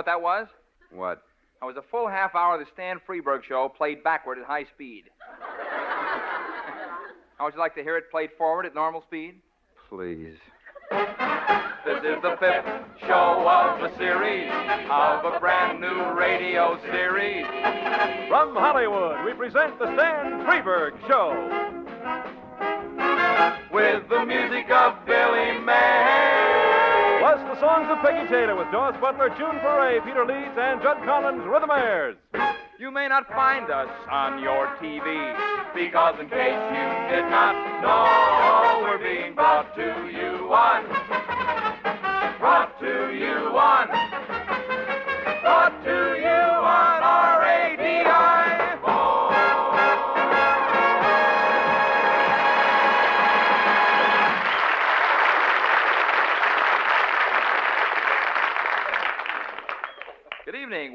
know what that was? What? That was a full half hour of the Stan Freberg show played backward at high speed. How would you like to hear it played forward at normal speed? Please. This is the fifth show of the series of a brand new radio series. From Hollywood, we present the Stan Freberg Show. With the music of Billy May. Plus the songs of Peggy Taylor with Daws Butler, June Foray, Peter Leeds, and Jud Conlon the You may not find us on your TV because, in case you did not know, we're being brought to you on. Brought to you on.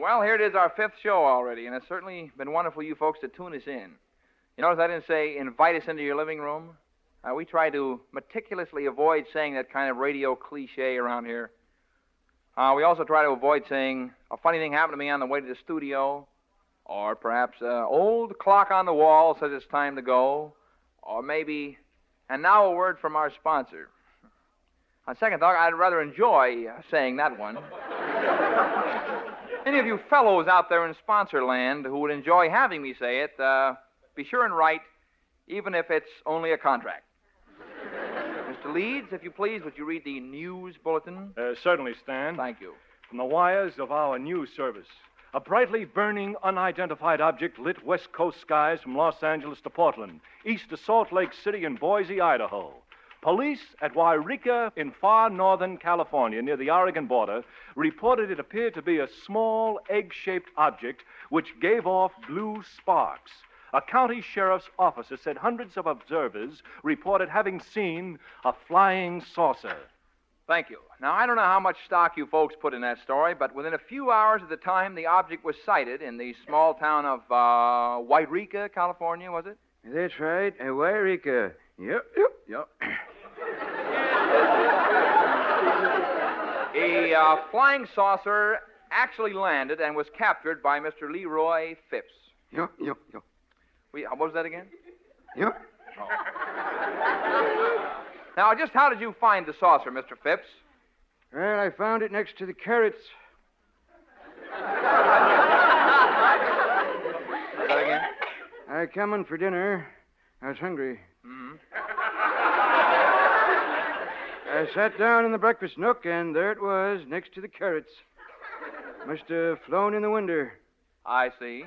Well, here it is, our fifth show already, and it's certainly been wonderful you folks to tune us in. You notice I didn't say invite us into your living room? Uh, we try to meticulously avoid saying that kind of radio cliche around here. Uh, we also try to avoid saying a funny thing happened to me on the way to the studio, or perhaps uh, old clock on the wall says it's time to go, or maybe, and now a word from our sponsor. On second thought, I'd rather enjoy saying that one. Any of you fellows out there in sponsor land who would enjoy having me say it, uh, be sure and write, even if it's only a contract. Mr. Leeds, if you please, would you read the news bulletin? Uh, certainly, Stan. Thank you. From the wires of our news service. A brightly burning, unidentified object lit west coast skies from Los Angeles to Portland, east to Salt Lake City and Boise, Idaho. Police at Yreka in far northern California, near the Oregon border, reported it appeared to be a small egg shaped object which gave off blue sparks. A county sheriff's officer said hundreds of observers reported having seen a flying saucer. Thank you. Now, I don't know how much stock you folks put in that story, but within a few hours of the time the object was sighted in the small town of uh, Yreka, California, was it? That's right. Yreka. Yep, yep, yep. A uh, flying saucer actually landed and was captured by Mr. Leroy Phipps. Yep, yep, yep. We, what was that again? Yep. Now, just how did you find the saucer, Mr. Phipps? Well, I found it next to the carrots. That again? I come in for dinner. I was hungry. Mm-hmm. I sat down in the breakfast nook, and there it was, next to the carrots. Must have flown in the window. I see.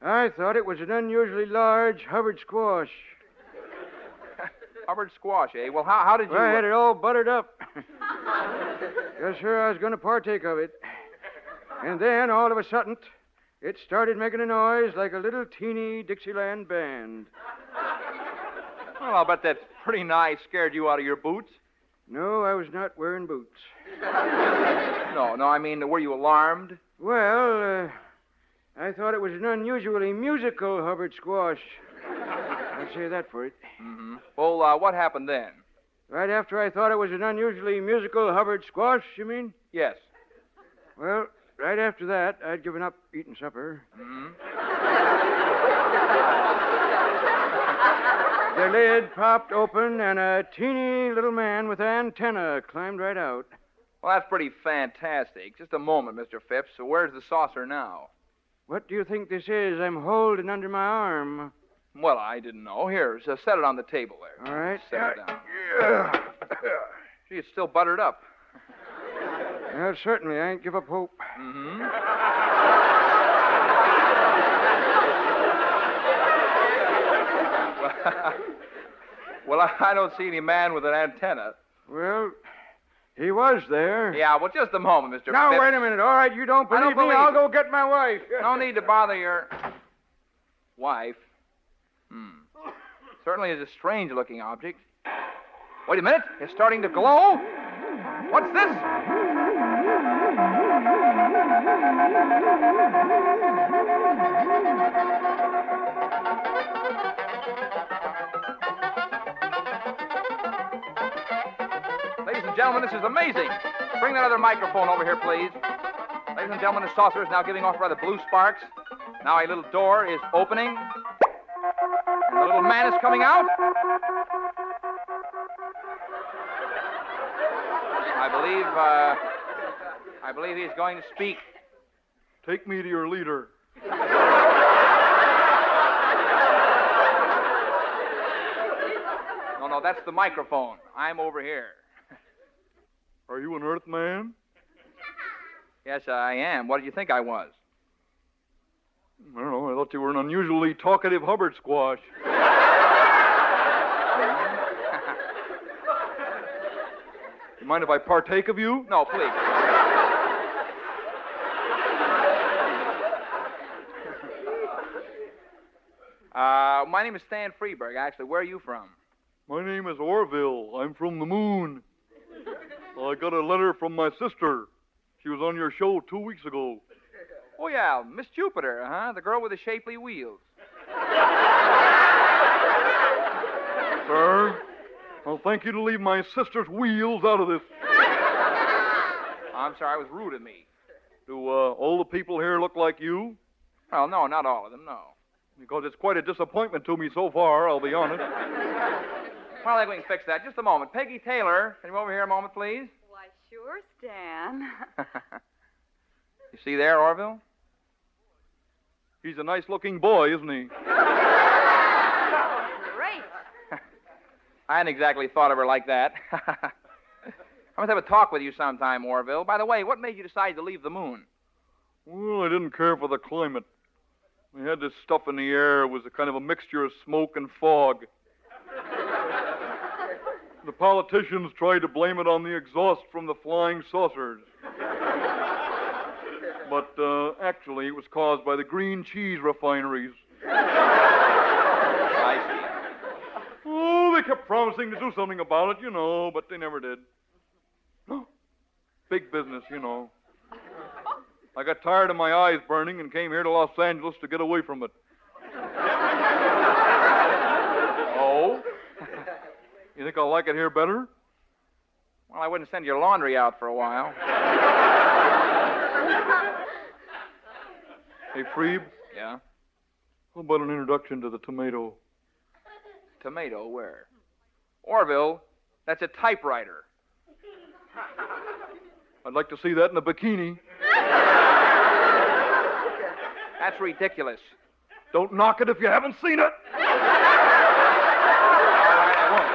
I thought it was an unusually large Hubbard squash. Hubbard squash, eh? Well, how, how did you. I had it all buttered up. yes, sir, I was going to partake of it. And then, all of a sudden, it started making a noise like a little teeny Dixieland band. Well, I'll bet that pretty nigh scared you out of your boots. No, I was not wearing boots. No, no, I mean, were you alarmed? Well, uh, I thought it was an unusually musical Hubbard squash. I'll say that for it. Mm-hmm. Well, uh, what happened then? Right after I thought it was an unusually musical Hubbard squash, you mean? Yes. Well, right after that, I'd given up eating supper. Mm-hmm. The lid popped open, and a teeny little man with antenna climbed right out. Well, that's pretty fantastic. Just a moment, Mr. Phipps. So where's the saucer now? What do you think this is I'm holding under my arm? Well, I didn't know. Here, so set it on the table there. All right. Set it down. Gee, it's still buttered up. Well, certainly, I ain't give up hope. Mm-hmm. Well, I don't see any man with an antenna. Well, he was there. Yeah, well, just a moment, Mr. Now, Phipps. wait a minute. All right, you don't I believe don't me? believe I'll go get my wife. No need to bother your wife. Hmm. Certainly is a strange looking object. Wait a minute. It's starting to glow. What's this? Gentlemen, this is amazing. Bring that other microphone over here, please. Ladies and gentlemen, the saucer is now giving off rather blue sparks. Now a little door is opening. And the little man is coming out. I believe, uh, I believe he's going to speak. Take me to your leader. No, no, that's the microphone. I'm over here. Are you an Earthman? Yes, I am. What did you think I was? I don't know. I thought you were an unusually talkative Hubbard squash. you mind if I partake of you? No, please. Uh, my name is Stan Freberg. Actually, where are you from? My name is Orville. I'm from the moon. I got a letter from my sister. She was on your show two weeks ago. Oh yeah, Miss Jupiter, huh? The girl with the shapely wheels. Sir, I'll thank you to leave my sister's wheels out of this. I'm sorry, it was rude of me. Do uh, all the people here look like you? Well, no, not all of them, no. Because it's quite a disappointment to me so far, I'll be honest. Well, I think we can fix that. Just a moment. Peggy Taylor, can you come over here a moment, please? Why, sure, Stan. you see there, Orville? He's a nice looking boy, isn't he? Great. I hadn't exactly thought of her like that. I must have a talk with you sometime, Orville. By the way, what made you decide to leave the moon? Well, I didn't care for the climate. We had this stuff in the air. It was a kind of a mixture of smoke and fog. The politicians tried to blame it on the exhaust from the flying saucers. But uh, actually, it was caused by the green cheese refineries. I see. Oh, they kept promising to do something about it, you know, but they never did. Big business, you know. I got tired of my eyes burning and came here to Los Angeles to get away from it. Oh? You think I'll like it here better? Well, I wouldn't send your laundry out for a while. Hey, Freeb, Yeah? how about an introduction to the tomato? Tomato, where? Orville, that's a typewriter. I'd like to see that in a bikini. That's ridiculous. Don't knock it if you haven't seen it. All right, I won't.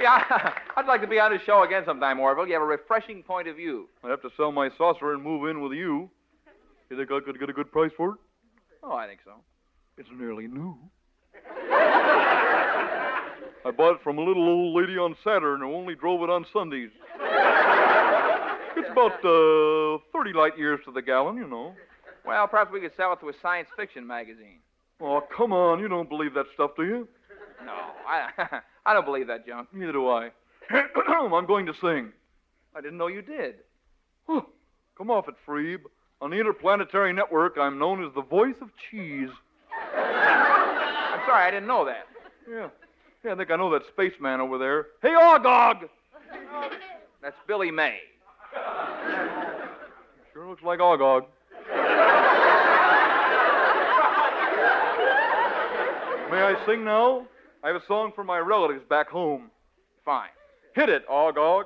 Yeah, I'd like to be on his show again sometime, Orville. You have a refreshing point of view. I'd have to sell my saucer and move in with you. You think I could get a good price for it? Oh, I think so. It's nearly new. I bought it from a little old lady on Saturn who only drove it on Sundays. It's about uh, 30 light years to the gallon, you know. Well, perhaps we could sell it to a science fiction magazine. Oh, come on. You don't believe that stuff, do you? No, I, I don't believe that junk. Neither do I. I'm going to sing. I didn't know you did. Huh. Come off it, Freeb. On the Interplanetary Network, I'm known as the voice of cheese. I'm sorry, I didn't know that. Yeah. Yeah, I think I know that spaceman over there. Hey, Ogog! That's Billy May. Sure looks like Ogog. May I sing now? I have a song for my relatives back home. Fine. Hit it, Ogog.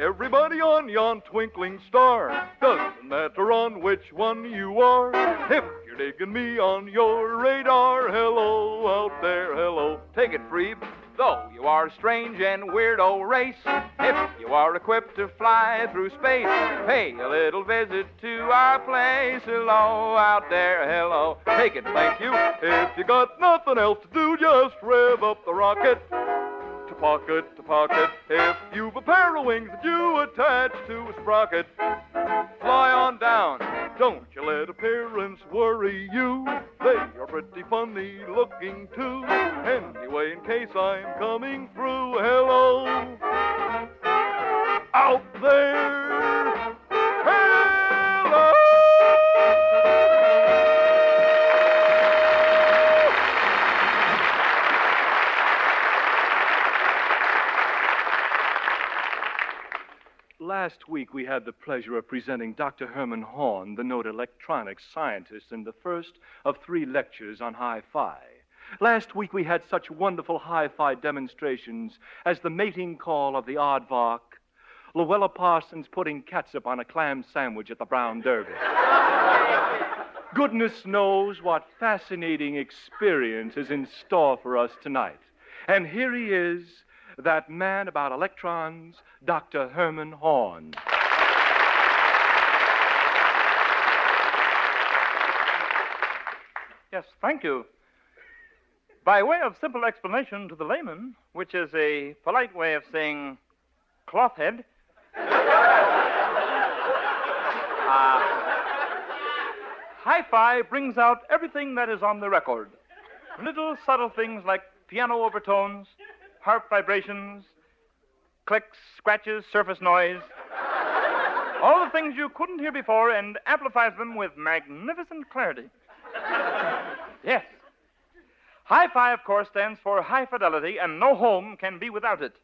Everybody on yon twinkling star, doesn't matter on which one you are. If you're digging me on your radar, hello out there, hello. Take it, Freeb. Though you are a strange and weirdo race, if you are equipped to fly through space, pay a little visit to our place. Hello out there, hello. Take it, thank you. If you got nothing else to do, just rev up the rocket. Pocket, to pocket. If you've a pair of wings that you attach to a sprocket, fly on down. Don't you let appearance worry you. They are pretty funny looking too. Anyway, in case I'm coming through, hello. Out there. Week we had the pleasure of presenting Dr. Herman Horn, the noted electronics scientist, in the first of three lectures on hi fi. Last week we had such wonderful hi fi demonstrations as the mating call of the aardvark, Louella Parsons putting catsup on a clam sandwich at the Brown Derby. Goodness knows what fascinating experience is in store for us tonight. And here he is, that man about electrons, Dr. Herman Horn. Yes, thank you. By way of simple explanation to the layman, which is a polite way of saying cloth head, uh, hi fi brings out everything that is on the record. Little subtle things like piano overtones, harp vibrations, clicks, scratches, surface noise. All the things you couldn't hear before and amplifies them with magnificent clarity. Yes. Hi Fi, of course, stands for high fidelity, and no home can be without it.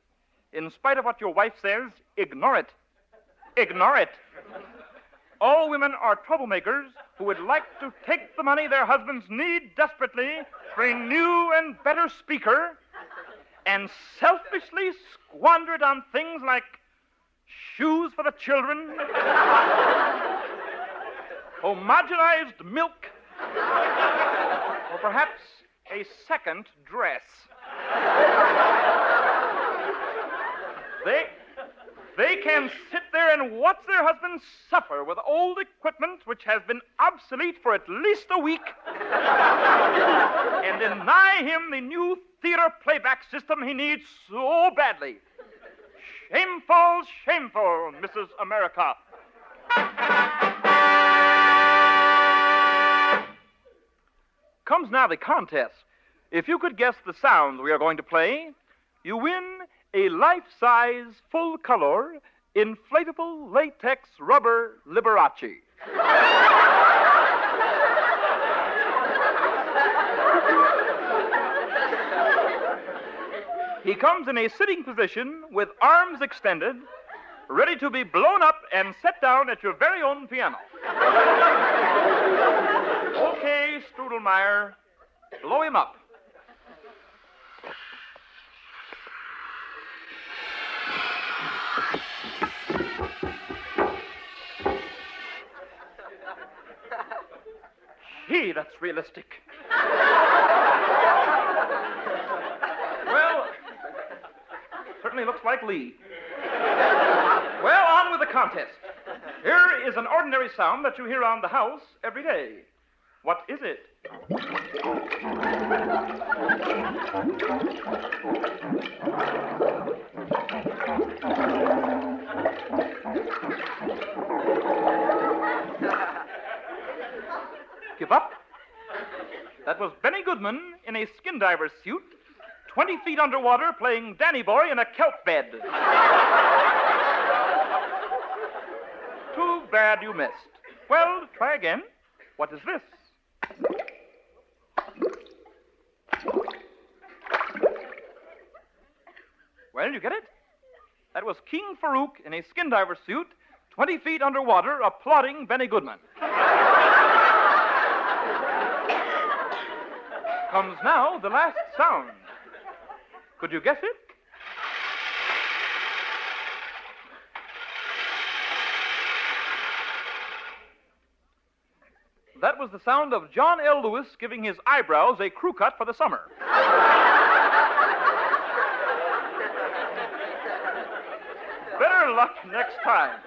In spite of what your wife says, ignore it. Ignore it. All women are troublemakers who would like to take the money their husbands need desperately for a new and better speaker and selfishly squander it on things like shoes for the children, homogenized milk, or perhaps a second dress. They, they can sit there and watch their husbands suffer with old equipment which has been obsolete for at least a week and deny him the new theater playback system he needs so badly. Shameful, shameful, Mrs. America. Comes now the contest. If you could guess the sounds we are going to play, you win a life size, full color, inflatable latex rubber Liberace. he comes in a sitting position with arms extended, ready to be blown up and set down at your very own piano. Okay, Strudelmeyer, blow him up. Gee, that's realistic. well, certainly looks like Lee. Well, on with the contest. Here is an ordinary sound that you hear around the house every day. What is it? Give up? That was Benny Goodman in a skin diver's suit, 20 feet underwater, playing Danny Boy in a kelp bed. Too bad you missed. Well, try again. What is this? Well, you get it? That was King Farouk in a skin diver suit, 20 feet underwater, applauding Benny Goodman. Comes now the last sound. Could you guess it? That was the sound of John L. Lewis giving his eyebrows a crew cut for the summer. Better luck next time.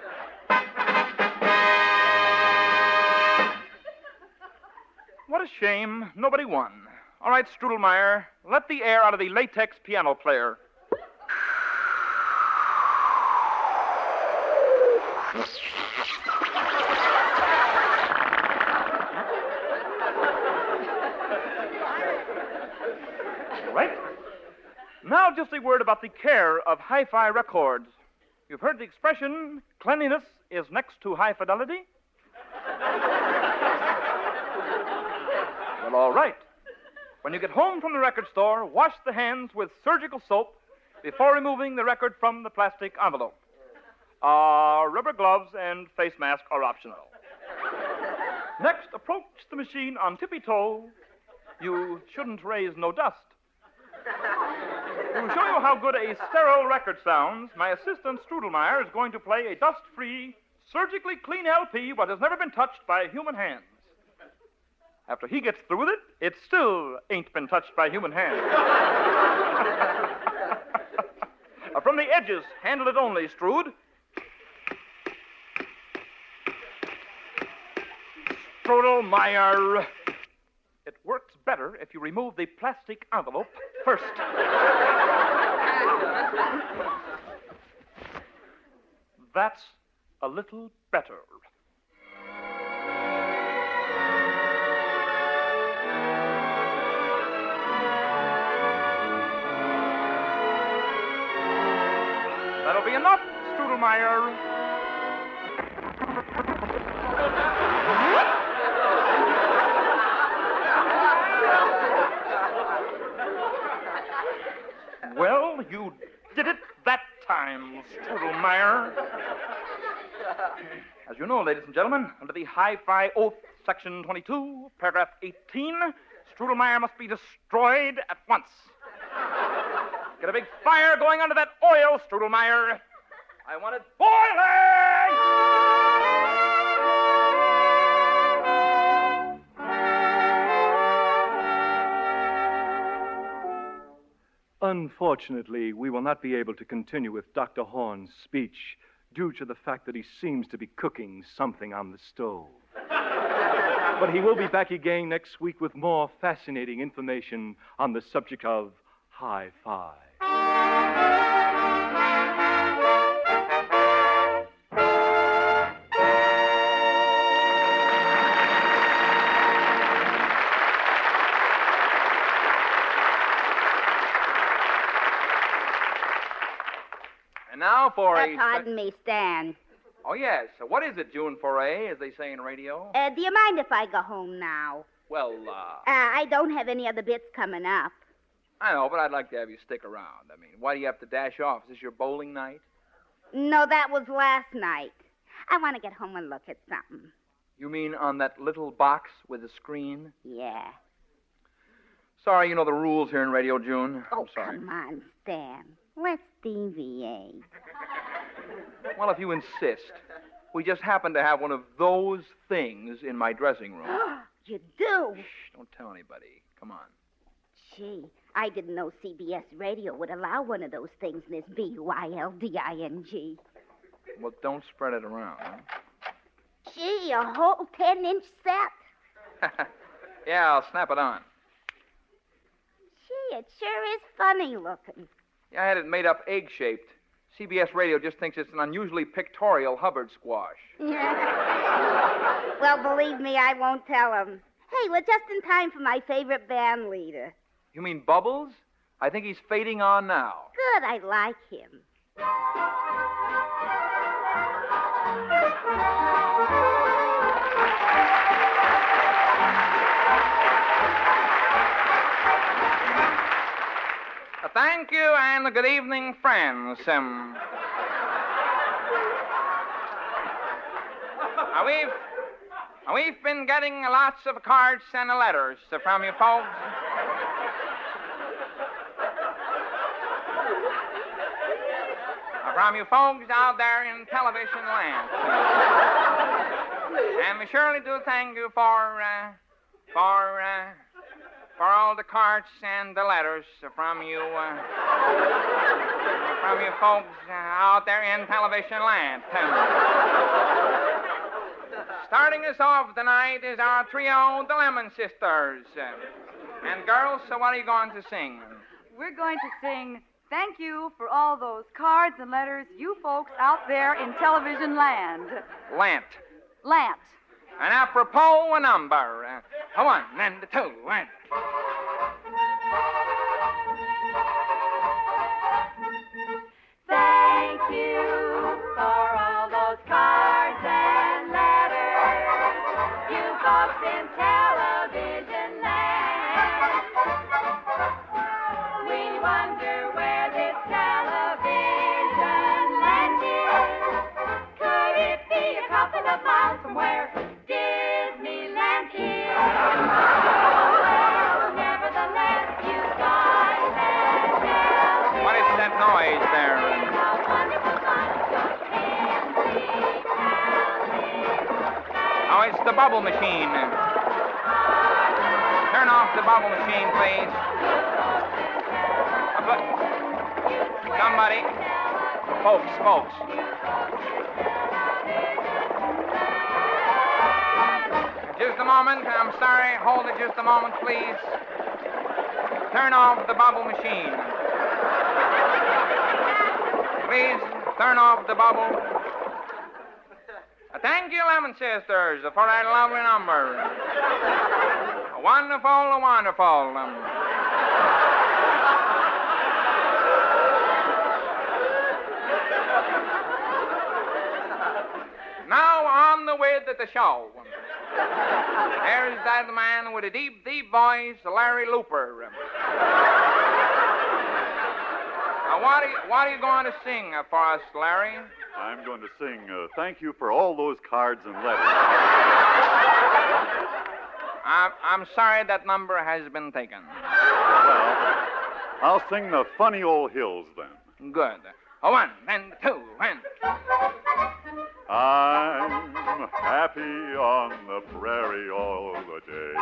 What a shame. Nobody won. All right, Strudelmeyer, let the air out of the latex piano player. All right. Now, just a word about the care of hi fi records. You've heard the expression cleanliness is next to high fidelity? well, all right. When you get home from the record store, wash the hands with surgical soap before removing the record from the plastic envelope. Uh, rubber gloves and face mask are optional. Next, approach the machine on tippy toe. You shouldn't raise no dust. To show you how good a sterile record sounds, my assistant Strudelmeyer is going to play a dust free, surgically clean LP, but has never been touched by human hands. After he gets through with it, it still ain't been touched by human hands. From the edges, handle it only, Strood. Strudelmeyer. It works better if you remove the plastic envelope first. That's a little better. That'll be enough, Strudelmeyer. Well, you did it that time, Strudelmeyer. As you know, ladies and gentlemen, under the Hi-Fi Oath, Section 22, Paragraph 18, Strudelmeyer must be destroyed at once. Get a big fire going under that oil, Strudelmeyer. I want it boiling! Unfortunately, we will not be able to continue with Dr. Horn's speech due to the fact that he seems to be cooking something on the stove. but he will be back again next week with more fascinating information on the subject of hi fi. Now for Uh, pardon me, Stan. Oh, yes. So what is it, June Foray, as they say in radio? Uh, do you mind if I go home now? Well, uh, Uh, I don't have any other bits coming up. I know, but I'd like to have you stick around. I mean, why do you have to dash off? Is this your bowling night? No, that was last night. I want to get home and look at something. You mean on that little box with the screen? Yeah. Sorry, you know the rules here in Radio, June. Oh, I'm sorry. come on, Stan. Let's deviate. Well, if you insist. We just happen to have one of those things in my dressing room. you do? Shh, don't tell anybody. Come on. Gee, I didn't know CBS Radio would allow one of those things in this B-Y-L-D-I-N-G. Well, don't spread it around. Gee, a whole 10-inch set. yeah, I'll snap it on. Gee, it sure is funny looking. Yeah, I had it made up egg shaped. CBS Radio just thinks it's an unusually pictorial Hubbard squash. well, believe me, I won't tell him. Hey, we're just in time for my favorite band leader. You mean Bubbles? I think he's fading on now. Good, I like him. Uh, thank you and good evening, friends. Um, uh, we've uh, we've been getting lots of cards and letters from you folks. Uh, from you folks out there in television land. and we surely do thank you for uh, for uh, for all the cards and the letters from you, uh, from you folks uh, out there in television land. Starting us off tonight is our trio, the Lennon Sisters. And girls, so what are you going to sing? We're going to sing thank you for all those cards and letters you folks out there in television land. Lant. Lant. And apropos a number. Come on, then the two, and. Thank you for all those cards and letters you folks in television land. We wonder where this television land is. Could it be a couple of miles from where? Boys there. Oh, it's the bubble machine. Turn off the bubble machine, please. Uh, Somebody. Folks, folks. Just a moment. I'm sorry. Hold it just a moment, please. Turn off the bubble machine. Please turn off the bubble. Uh, Thank you, Lennon Sisters, for that lovely number. Wonderful, wonderful. Um, now on the way to the show. There's that man with a deep, deep voice, Larry Looper. Now, what are you, what are you going to sing uh, for us, Larry? I'm going to sing uh, thank you for all those cards and letters. I'm, I'm sorry that number has been taken. Well, I'll sing the funny old hills then. Good. One and two and. I'm happy on the prairie all the day,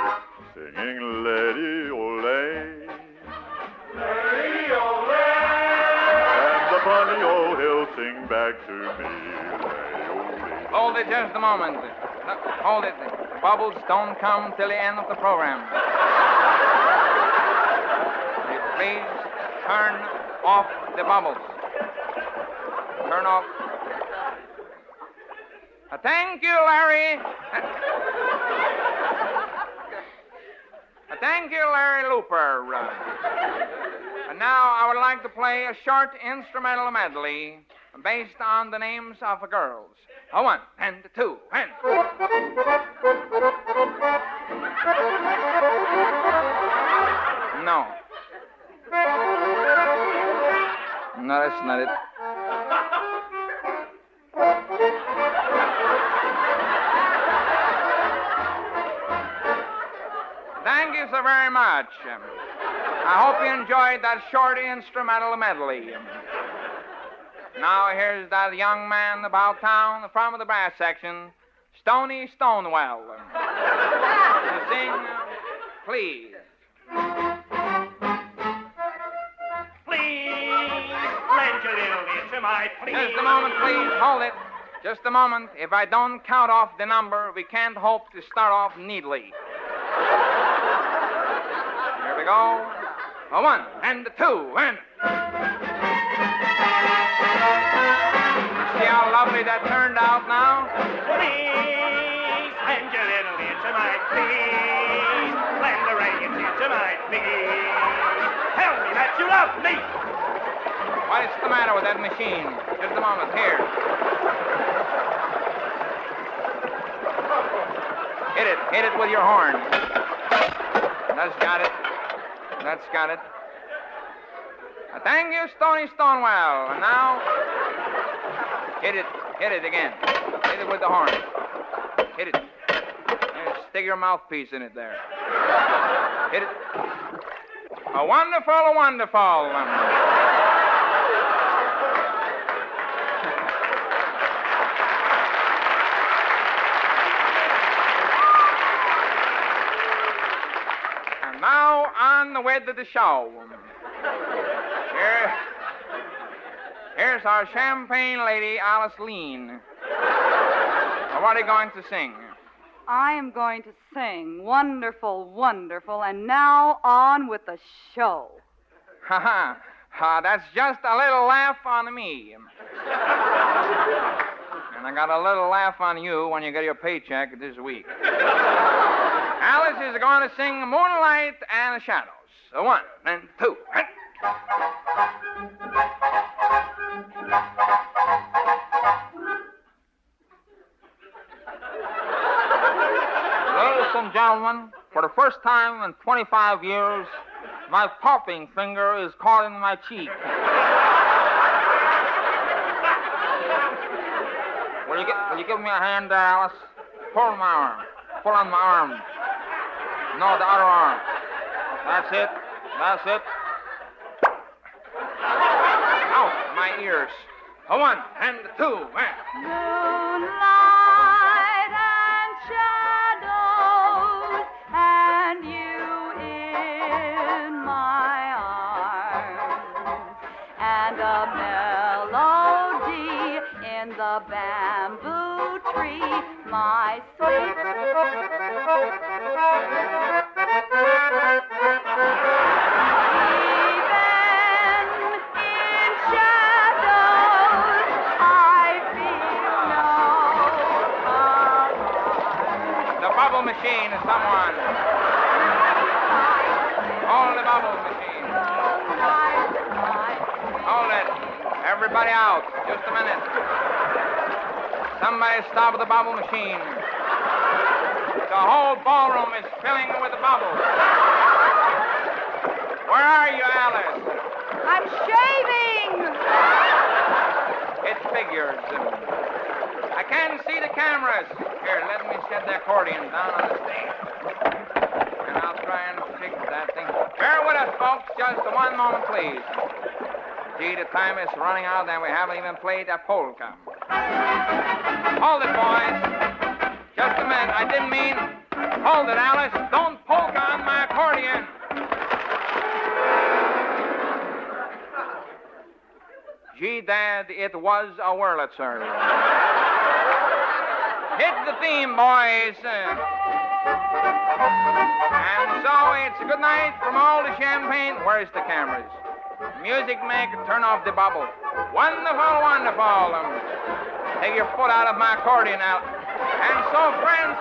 singing Lady Ole. Funny old hills sing back to me, Hold it just a moment. Uh, hold it. The bubbles don't come till the end of the program. Please turn off the bubbles. Turn off. Uh, thank you, Larry. Uh, thank you, Larry Looper. Now I would like to play a short instrumental medley based on the names of the girls. A one and a two and. No. No, that's not it. Thank you so very much. I hope you enjoyed that short instrumental medley. Now here's that young man about town from of the brass section, Stony Stonewell. To sing, please. Please lend your little ear to my plea. Just a moment, please. Hold it. Just a moment. If I don't count off the number, we can't hope to start off neatly. Go. A one and a two and. See how lovely that turned out now? Please lend your little ear to my please. Lend the radio to my please. Tell me that you love me. What is the matter with that machine? Just a moment. Here. Hit it. Hit it with your horn. That's got it. That's got it. Uh, Thank you, Stony Stonewell. And now, hit it. Hit it again. Hit it with the horn. Hit it. There, stick your mouthpiece in it there. Hit it. A wonderful, a wonderful. Um, And now on the way to the show. Here, here's our champagne lady, Alice Lon. Now, what are you going to sing? I am going to sing wonderful, wonderful, and now on with the show. Ha ha. Uh, that's just a little laugh on me. and I got a little laugh on you when you get your paycheck this week. Alice is going to sing Moonlight and Shadows. One and two. Ladies and gentlemen, for the first time in 25 years, my popping finger is caught in my cheek. will, you get, will you give me a hand Alice? Pull on my arm. Pull on my arm. No, the other arm. That's it. That's it. out my ears. A one and a two and. Moonlight and shadows, and you in my arms, and a melody in the bamboo tree, my The machine, someone. Hold the bubble machine. Hold it. Everybody out. Just a minute. Somebody stop the bubble machine. The whole ballroom is filling with bubbles. Where are you, Alice? I'm shaving. It figures. I can't see the cameras. Here, let me set the accordion down on the stage. And I'll try and fix that thing. Bear with us, folks. Just one moment, please. Gee, the time is running out and we haven't even played a polka. Hold it, boys. Just a minute. I didn't mean. Hold it, Alice. Don't polka on my accordion. Gee, Dad, it was a Wurlitzer. Hit the theme, boys. And so it's a good night from all the champagne. Where's the cameras? Music maker, turn off the bubble. Wonderful, wonderful. Take your foot out of my accordion now. And so, friends,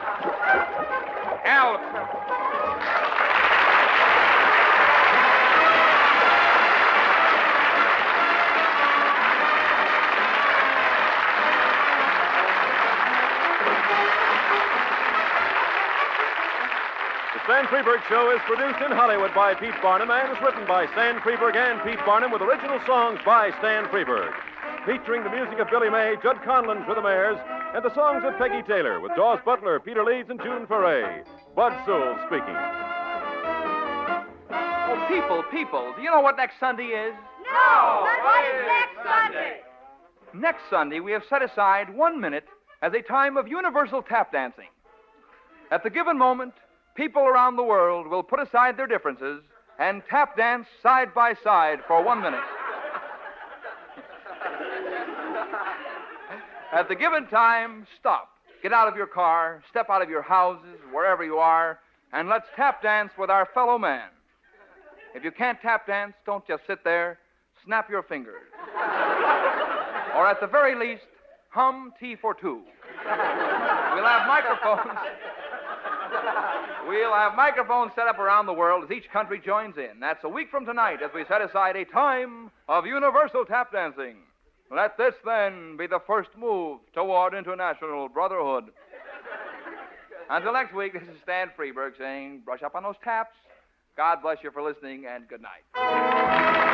The Stan Show is produced in Hollywood by Pete Barnum and is written by Stan Freberg and Pete Barnum with original songs by Stan Freberg. Featuring the music of Billy May, Jud Conlon for the Mayors, and the songs of Peggy Taylor with Daws Butler, Peter Leeds, and June Foray. Bud Sewell speaking. Oh, people, people, do you know what next Sunday is? No. What is next Sunday? Next Sunday, we have set aside one minute as a time of universal tap dancing. At the given moment, people around the world will put aside their differences and tap dance side by side for one minute. At the given time, stop. Get out of your car, step out of your houses, wherever you are, and let's tap dance with our fellow man. If you can't tap dance, don't just sit there. Snap your fingers. or at the very least, hum T for two. We'll have microphones. We'll have microphones set up around the world as each country joins in. That's a week from tonight as we set aside a time of universal tap dancing. Let this then be the first move toward international brotherhood. Until next week, this is Stan Freberg saying, brush up on those taps. God bless you for listening, and good night.